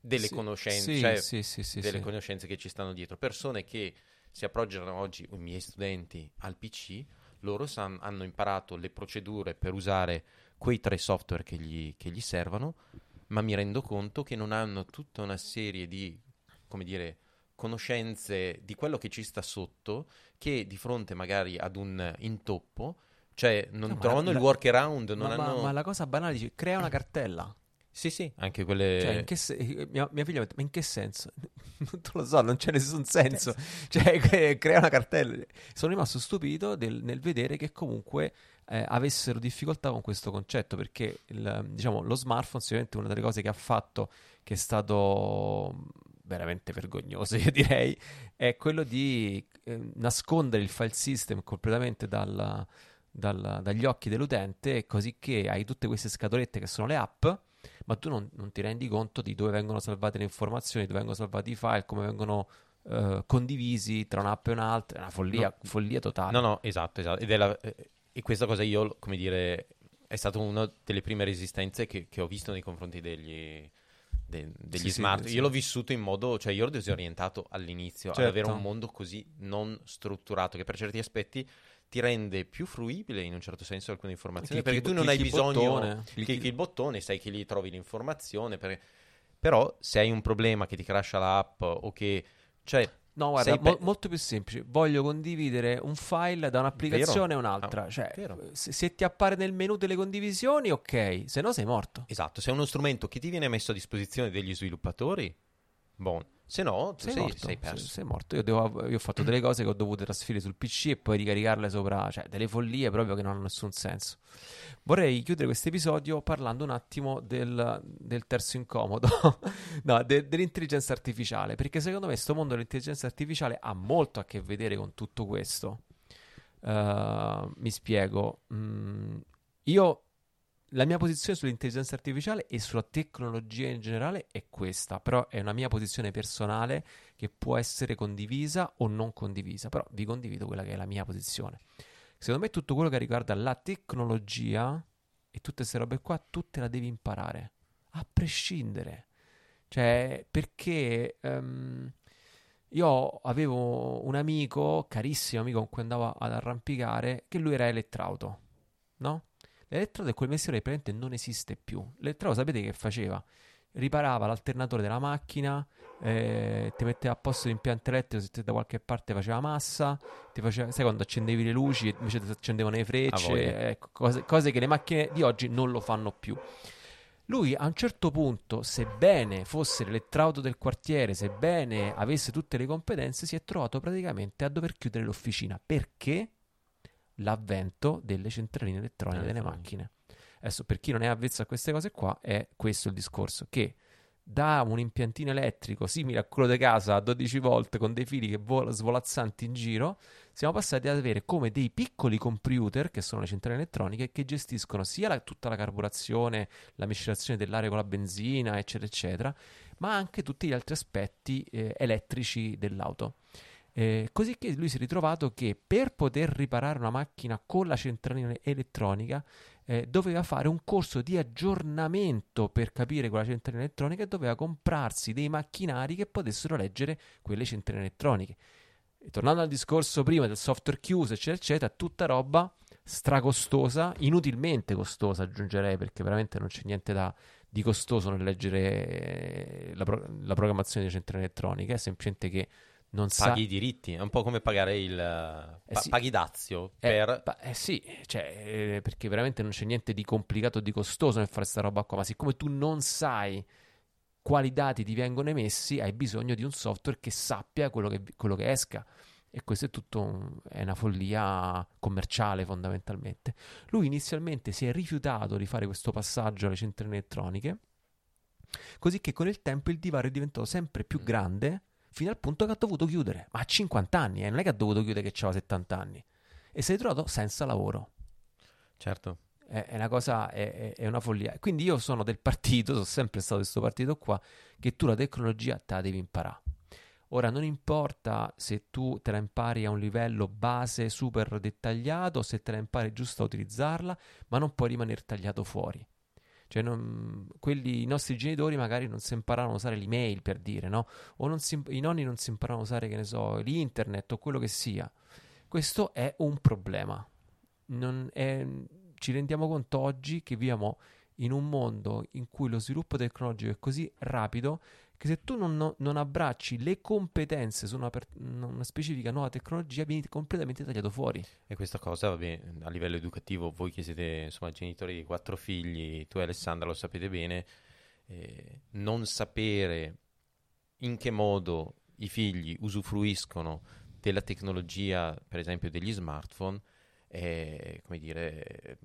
delle Sì, conoscenze, sì, cioè sì, delle conoscenze che ci stanno dietro. Persone che si appoggiano oggi, i miei studenti, al PC, loro san- hanno imparato le procedure per usare quei tre software che gli, che gli servono, ma mi rendo conto che non hanno tutta una serie di, come dire, conoscenze di quello che ci sta sotto, che di fronte magari ad un intoppo, cioè non No, ma trovano la- il workaround, non Ma, ma- hanno... ma la cosa banale dice, crea una cartella. Sì, sì, anche quelle... Cioè, in che se- mia, mia figlia mi ha detto, ma in che senso? Non lo so, non c'è nessun senso. Cioè, cre- crea una cartella. Sono rimasto stupito del- nel vedere che comunque eh, avessero difficoltà con questo concetto, perché il, diciamo, lo smartphone sicuramente una delle cose che ha fatto che è stato veramente vergognoso, io direi, è quello di eh, nascondere il file system completamente dalla- dalla- dagli occhi dell'utente, così che hai tutte queste scatolette che sono le app ma tu non, non ti rendi conto di dove vengono salvate le informazioni, dove vengono salvati i file, come vengono eh, condivisi tra un'app e un'altra. È una follia, No. follia totale. No, no, esatto, esatto. Ed è la- eh, e questa cosa io, come dire, è stata una delle prime resistenze che, che ho visto nei confronti degli, de- degli Sì, sì, smart. sì. Io l'ho vissuto in modo, cioè io ero disorientato all'inizio, Certo. ad avere un mondo così non strutturato che per certi aspetti ti rende più fruibile in un certo senso alcune informazioni, perché tu non hai bisogno, bottone, clicchi- il bottone, sai che lì trovi l'informazione, per- però se hai un problema che ti crasha l'app o che... Cioè, No, guarda, sei mo- pe- molto più semplice. Voglio condividere un file da un'applicazione a un'altra. Ah, cioè, vero. se, se ti appare nel menu delle condivisioni, ok, se no sei morto. Esatto, se è uno strumento che ti viene messo a disposizione degli sviluppatori, buon. Se no, tu sei, sei, morto, sei perso. Sei, sei morto. Io, devo- io ho fatto delle cose che ho dovuto trasferire sul PC e poi ricaricarle sopra, cioè delle follie proprio che non hanno nessun senso. Vorrei chiudere questo episodio parlando un attimo del, del terzo incomodo, no, de- dell'intelligenza artificiale, perché secondo me questo mondo dell'intelligenza artificiale ha molto a che vedere con tutto questo. Uh, mi spiego. Mm, io la mia posizione sull'intelligenza artificiale e sulla tecnologia in generale è questa, però è una mia posizione personale che può essere condivisa o non condivisa, però vi condivido quella che è la mia posizione. Secondo me tutto quello che riguarda la tecnologia e tutte queste robe qua, tu te la devi imparare, a prescindere. Cioè, perché ehm, io avevo un amico, carissimo amico con cui andavo ad arrampicare, che lui era elettrauto, no? L'elettrodo è quel mestiere che praticamente non esiste più. L'elettrodo sapete che faceva? Riparava l'alternatore della macchina, eh, ti metteva a posto l'impianto elettrico se da qualche parte faceva massa, ti faceva, sai quando accendevi le luci invece ti accendevano le frecce, ecco, cose, cose che le macchine di oggi non lo fanno più. Lui a un certo punto, sebbene fosse l'elettrauto del quartiere, sebbene avesse tutte le competenze, si è trovato praticamente a dover chiudere l'officina. Perché? L'avvento delle centraline elettroniche delle Elettroniche. macchine. Adesso, per chi non è avvezzo a queste cose qua, è questo il discorso, che da un impiantino elettrico simile a quello di casa a 12 volt con dei fili che vol- svolazzanti in giro, siamo passati ad avere come dei piccoli computer, che sono le centrali elettroniche, che gestiscono sia la- tutta la carburazione, la miscelazione dell'aria con la benzina, eccetera, eccetera, ma anche tutti gli altri aspetti eh, elettrici dell'auto. Eh, così che lui si è ritrovato che per poter riparare una macchina con la centralina elettronica eh, doveva fare un corso di aggiornamento per capire quella centralina elettronica e doveva comprarsi dei macchinari che potessero leggere quelle centraline elettroniche. E tornando al discorso prima del software chiuso, eccetera, eccetera, tutta roba stracostosa, inutilmente costosa, aggiungerei, perché veramente non c'è niente da, di costoso nel leggere eh, la, pro- la programmazione di centrali elettroniche, è semplicemente che non sa... Paghi i diritti, è un po' come pagare il... Eh pa- sì. Paghi dazio Eh, per... pa- eh sì, cioè, eh, perché veramente non c'è niente di complicato o di costoso nel fare questa roba qua, ma siccome tu non sai quali dati ti vengono emessi, hai bisogno di un software che sappia quello che, quello che esca. E questo è tutto un- è una follia commerciale fondamentalmente. Lui inizialmente si è rifiutato di fare questo passaggio alle centrali elettroniche, così che con il tempo il divario è diventato sempre più grande, fino al punto che ha dovuto chiudere. Ma a 50 anni, eh, non è che ha dovuto chiudere che aveva 70 anni. E si è ritrovato senza lavoro. Certo. È, è una cosa, è, è- una follia. Quindi io sono del partito, sono sempre stato di questo partito qua, che tu la tecnologia te la devi imparare. Ora, non importa se tu te la impari a un livello base super dettagliato, se te la impari giusto a utilizzarla, ma non puoi rimanere tagliato fuori. Cioè, non- quelli, i nostri genitori magari non si imparavano a usare l'email per dire, no? O si- i nonni non si imparavano a usare, che ne so, l'internet o quello che sia. Questo è un problema. È- ci rendiamo conto oggi che viviamo in un mondo in cui lo sviluppo tecnologico è così rapido che se tu non, non- abbracci le competenze su una, per- una specifica nuova tecnologia vieni completamente tagliato fuori. E questa cosa, vabbè, a livello educativo, voi che siete insomma genitori di quattro figli, tu e Alessandra lo sapete bene, eh, non sapere in che modo i figli usufruiscono della tecnologia, per esempio degli smartphone, è, come dire,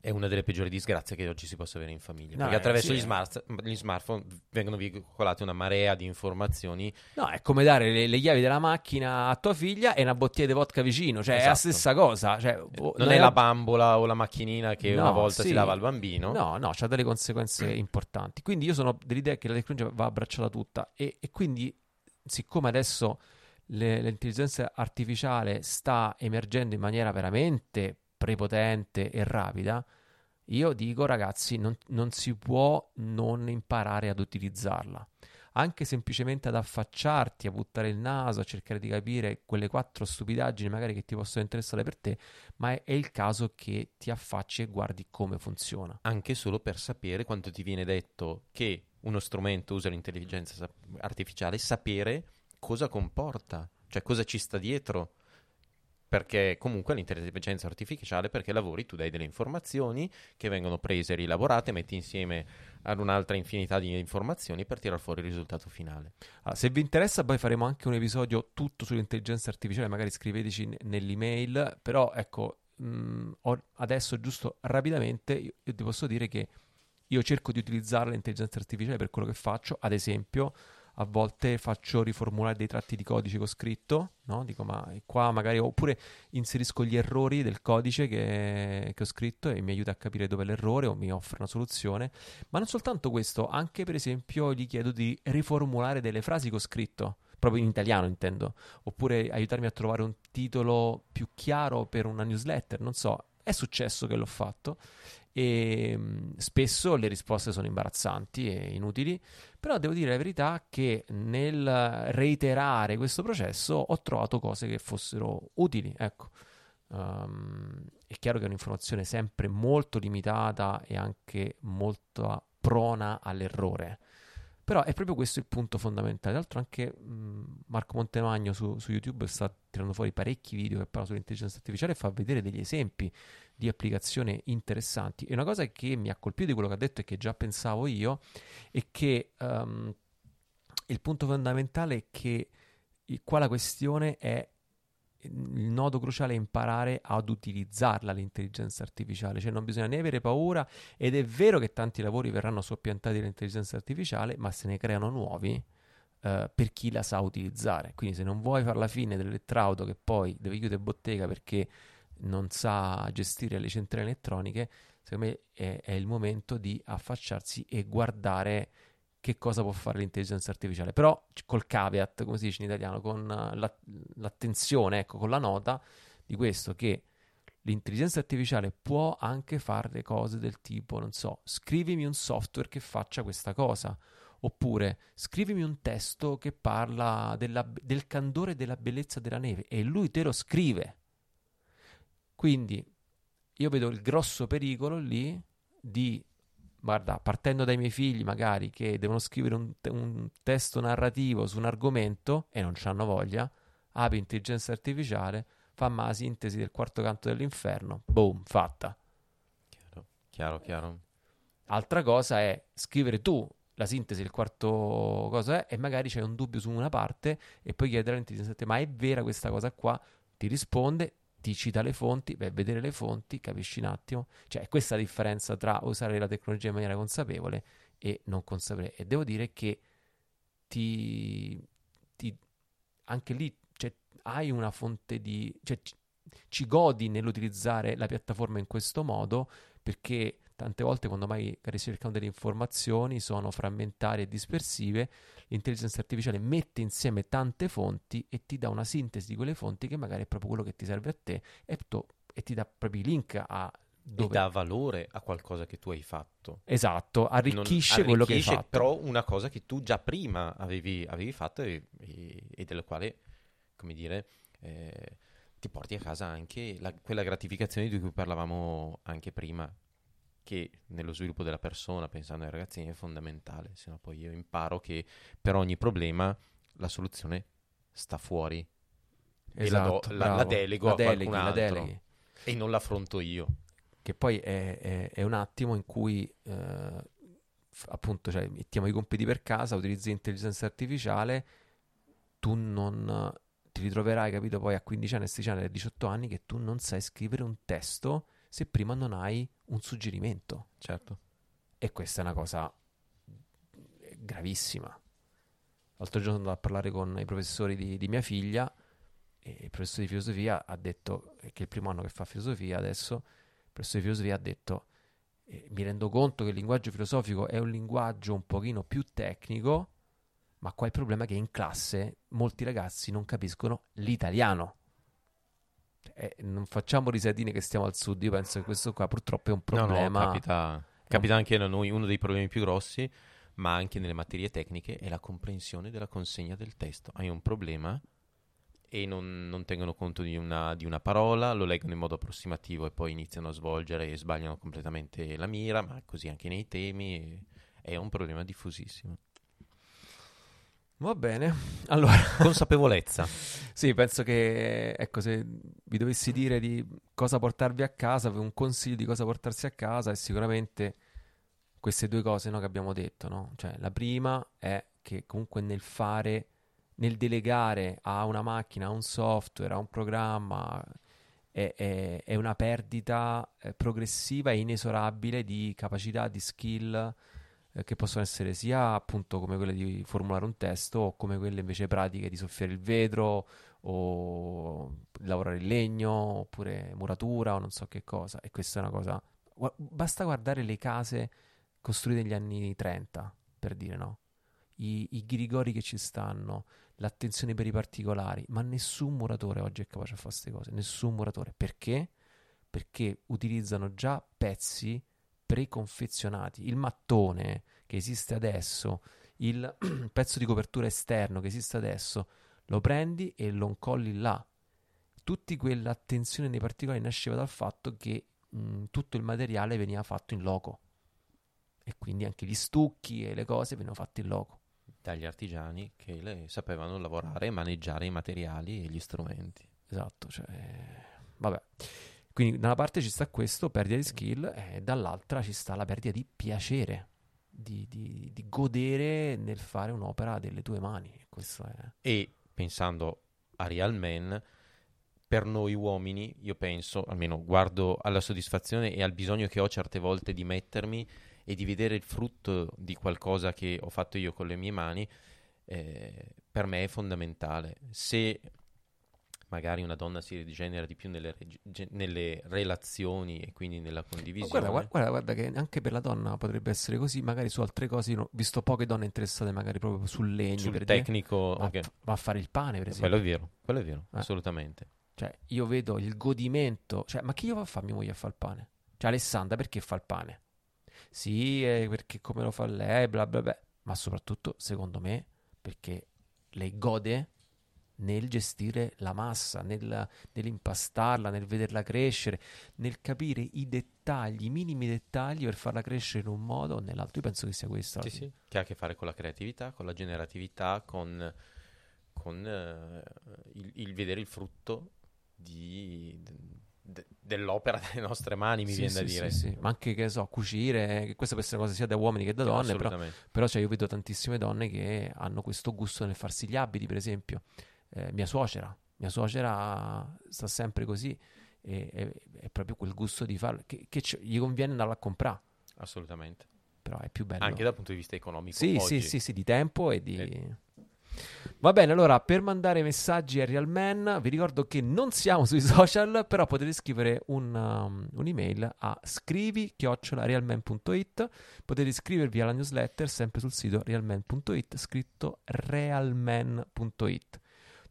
è una delle peggiori disgrazie che oggi si possa avere in famiglia. No, Perché eh, attraverso sì, gli, eh. smart- gli smartphone vengono veicolate una marea di informazioni No, è come dare le, le chiavi della macchina a tua figlia e una bottiglia di vodka vicino, cioè è la Esatto. stessa cosa. Cioè, oh, Non noi è la bambola o la macchinina che No, una volta sì. si dava al bambino. No, no, c'ha delle conseguenze importanti. Quindi io sono dell'idea che la tecnologia va abbracciata tutta e, e quindi, siccome adesso le- l'intelligenza artificiale sta emergendo in maniera veramente prepotente e rapida, io dico ragazzi, non, non si può non imparare ad utilizzarla. Anche semplicemente ad affacciarti, a buttare il naso, a cercare di capire quelle quattro stupidaggini magari che ti possono interessare per te, ma è, è il caso che ti affacci e guardi come funziona. Anche solo per sapere quanto ti viene detto che uno strumento usa l'intelligenza artificiale, sapere cosa comporta, cioè cosa ci sta dietro. Perché comunque l'intelligenza artificiale perché lavori tu dai delle informazioni che vengono prese, rilavorate, metti insieme ad un'altra infinità di informazioni per tirare fuori il risultato finale. Allora, se vi interessa poi faremo anche un episodio tutto sull'intelligenza artificiale, magari scriveteci n- nell'email, però ecco, mh, ho- adesso giusto rapidamente io, io ti posso dire che io cerco di utilizzare l'intelligenza artificiale per quello che faccio, ad esempio a volte faccio riformulare dei tratti di codice che ho scritto, no? Dico, ma qua magari, oppure inserisco gli errori del codice che, che ho scritto e mi aiuta a capire dove è l'errore o mi offre una soluzione. Ma non soltanto questo, anche per esempio gli chiedo di riformulare delle frasi che ho scritto proprio in italiano intendo, oppure aiutarmi a trovare un titolo più chiaro per una newsletter, non so, è successo che l'ho fatto e mh, spesso le risposte sono imbarazzanti e inutili, però devo dire la verità che nel reiterare questo processo ho trovato cose che fossero utili, ecco. Um, è chiaro che è un'informazione sempre molto limitata e anche molto prona all'errore. Però è proprio questo il punto fondamentale. Tra l'altro anche mh, Marco Montemagno su, su, YouTube sta tirando fuori parecchi video che parlano sull'intelligenza artificiale e fa vedere degli esempi di applicazione interessanti. E una cosa che mi ha colpito di quello che ha detto e che già pensavo io è che um, il punto fondamentale è che qua la questione è il nodo cruciale è imparare ad utilizzarla l'intelligenza artificiale, cioè non bisogna né avere paura ed è vero che tanti lavori verranno soppiantati dall'intelligenza artificiale, ma se ne creano nuovi uh, per chi la sa utilizzare. Quindi se non vuoi fare la fine dell'elettrauto che poi deve chiudere bottega perché non sa gestire le centrali elettroniche, secondo me è, è il momento di affacciarsi e guardare che cosa può fare l'intelligenza artificiale. Però col caveat, come si dice in italiano, con la, l'attenzione, ecco, con la nota di questo che l'intelligenza artificiale può anche fare cose del tipo, non so, scrivimi un software che faccia questa cosa. Oppure scrivimi un testo che parla della, del candore e della bellezza della neve e lui te lo scrive. Quindi io vedo il grosso pericolo lì di, guarda, partendo dai miei figli magari che devono scrivere un, un testo narrativo su un argomento e non hanno voglia, apri intelligenza artificiale, fammi la sintesi del quarto canto dell'inferno, boom, fatta. Chiaro, chiaro, chiaro. Altra cosa è scrivere tu la sintesi del quarto cosa è e magari c'è un dubbio su una parte e poi chiedere all'intelligenza artificiale, ma è vera questa cosa qua? Ti risponde, ti cita le fonti, a vedere le fonti, capisci un attimo. Cioè, è questa la differenza tra usare la tecnologia in maniera consapevole e non consapevole. E devo dire che ti, ti anche lì cioè, hai una fonte di... Cioè, ci, ci godi nell'utilizzare la piattaforma in questo modo perché tante volte quando mai ricercano delle informazioni sono frammentarie e dispersive, l'intelligenza artificiale mette insieme tante fonti e ti dà una sintesi di quelle fonti che magari è proprio quello che ti serve a te e, to- e ti dà proprio i link a dove... E dà valore a qualcosa che tu hai fatto. Esatto, arricchisce, Non- quello che hai arricchisce fatto. Però una cosa che tu già prima avevi, avevi fatto e, e- e della quale, come dire, eh, ti porti a casa anche la- quella gratificazione di cui parlavamo anche prima, che nello sviluppo della persona, pensando ai ragazzini, è fondamentale. Se no poi io imparo che per ogni problema la soluzione sta fuori e la do- Esatto, la- la delego La a qualcun deleghi, la altro. deleghi. e non l'affronto io. che poi è, è- è un attimo in cui eh, appunto cioè, mettiamo i compiti per casa, utilizzi l'intelligenza artificiale, tu non ti ritroverai, capito, poi a 15 anni, a 16 anni, a 18 anni che tu non sai scrivere un testo se prima non hai un suggerimento. Certo. E questa è una cosa gravissima. L'altro giorno sono andato a parlare con i professori di, di mia figlia e il professore di filosofia ha detto, che è il primo anno che fa filosofia adesso, il professore di filosofia ha detto, eh, mi rendo conto che il linguaggio filosofico è un linguaggio un pochino più tecnico, ma qua il problema è che in classe molti ragazzi non capiscono l'italiano. Eh, non facciamo risadine che stiamo al sud, io penso che questo qua purtroppo è un No, problema. no, capita, capita anche a noi, uno dei problemi più grossi, ma anche nelle materie tecniche, è la comprensione della consegna del testo. Hai un problema e non, non tengono conto di una, di una parola, lo leggono in modo approssimativo e poi iniziano a svolgere e sbagliano completamente la mira, ma così anche nei temi. È un problema diffusissimo. Va bene, allora Consapevolezza. Sì, penso che, ecco, se vi dovessi dire di cosa portarvi a casa, un consiglio di cosa portarsi a casa è sicuramente queste due cose no, che abbiamo detto, no? Cioè, la prima è che comunque nel fare, nel delegare a una macchina, a un software, a un programma, è, è, è una perdita eh, progressiva e inesorabile di capacità, di skill eh, che possono essere sia appunto come quelle di formulare un testo o come quelle invece pratiche di soffiare il vetro o lavorare il legno oppure muratura o non so che cosa. E questa è una cosa... Basta guardare le case costruite negli anni 30, per dire no. I, I ghirigori che ci stanno, l'attenzione per i particolari, ma nessun muratore oggi è capace di fare queste cose, nessun muratore. Perché? Perché utilizzano già pezzi preconfezionati. Il mattone che esiste adesso, il pezzo di copertura esterno che esiste adesso, lo prendi e lo incolli là. Tutta quell'attenzione nei particolari nasceva dal fatto che mh, tutto il materiale veniva fatto in loco e quindi anche gli stucchi e le cose venivano fatte in loco. Dagli artigiani che sapevano lavorare e maneggiare i materiali e gli strumenti. Esatto, cioè, vabbè. Quindi da una parte ci sta questo, perdita di skill, e dall'altra ci sta la perdita di piacere, di, di, di godere nel fare un'opera delle tue mani. E pensando a Real Man, per noi uomini, io penso, almeno guardo alla soddisfazione e al bisogno che ho certe volte di mettermi e di vedere il frutto di qualcosa che ho fatto io con le mie mani, eh, per me è fondamentale. Se magari una donna si rigenera di più nelle, reg- nelle relazioni e quindi nella condivisione. Guarda, guarda, guarda, guarda, che anche per la donna potrebbe essere così, magari su altre cose, ho visto poche donne interessate magari proprio sul legno, sul per tecnico, dire, okay. va, a fare il pane, per esempio. Quello è vero, quello è vero, eh. assolutamente. Cioè, io vedo il godimento, cioè, ma chi io va a fare mia moglie a fare il pane? Cioè, Alessandra perché fa il pane? Sì, perché come lo fa lei, bla bla bla, ma soprattutto, secondo me, perché lei gode nel gestire la massa, nel, nell'impastarla, nel vederla crescere, nel capire i dettagli, i minimi dettagli per farla crescere in un modo o nell'altro. Io penso che sia questo. Sì, sì, che ha a che fare con la creatività, con la generatività, con, con uh, il, il, vedere il frutto di, de, dell'opera delle nostre mani, mi sì, viene sì, da dire. Sì, ma anche che so, cucire, che questa può essere una cosa sia da uomini che da donne, però, però cioè, io vedo tantissime donne che hanno questo gusto nel farsi gli abiti, per esempio eh, mia suocera. Mia suocera sta sempre così e, e, è proprio quel gusto di farlo che, che gli conviene andarla a comprare. Assolutamente. Però è più bello. Anche dal punto di vista economico. Sì, sì, sì, sì, di tempo e di... Eh. Va bene, allora per mandare messaggi a Realman vi ricordo che non siamo sui social, però potete scrivere un, um, un'email a scrivi-realman.it, potete iscrivervi alla newsletter sempre sul sito realman.it, scritto realman.it.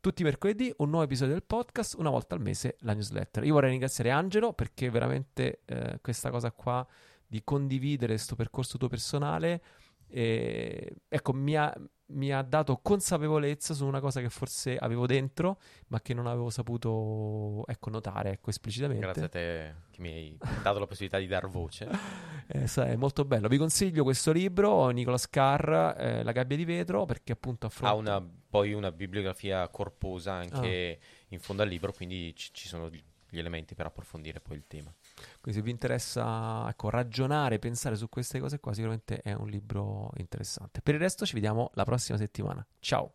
Tutti i mercoledì un nuovo episodio del podcast, una volta al mese la newsletter. Io vorrei ringraziare Angelo perché veramente eh, questa cosa qua di condividere questo percorso tuo personale, eh, ecco, mi ha, mi ha dato consapevolezza su una cosa che forse avevo dentro, ma che non avevo saputo ecco, notare ecco, esplicitamente. Grazie a te che mi hai dato la possibilità di dar voce. eh, è molto bello. Vi consiglio questo libro, Nicolas Carr, eh, La gabbia di vetro, perché appunto affronta... Ha una, poi una bibliografia corposa anche ah. in fondo al libro, quindi ci, ci sono gli elementi per approfondire poi il tema. Quindi se vi interessa ecco, ragionare, pensare su queste cose qua, sicuramente è un libro interessante. Per il resto ci vediamo la prossima settimana. Ciao!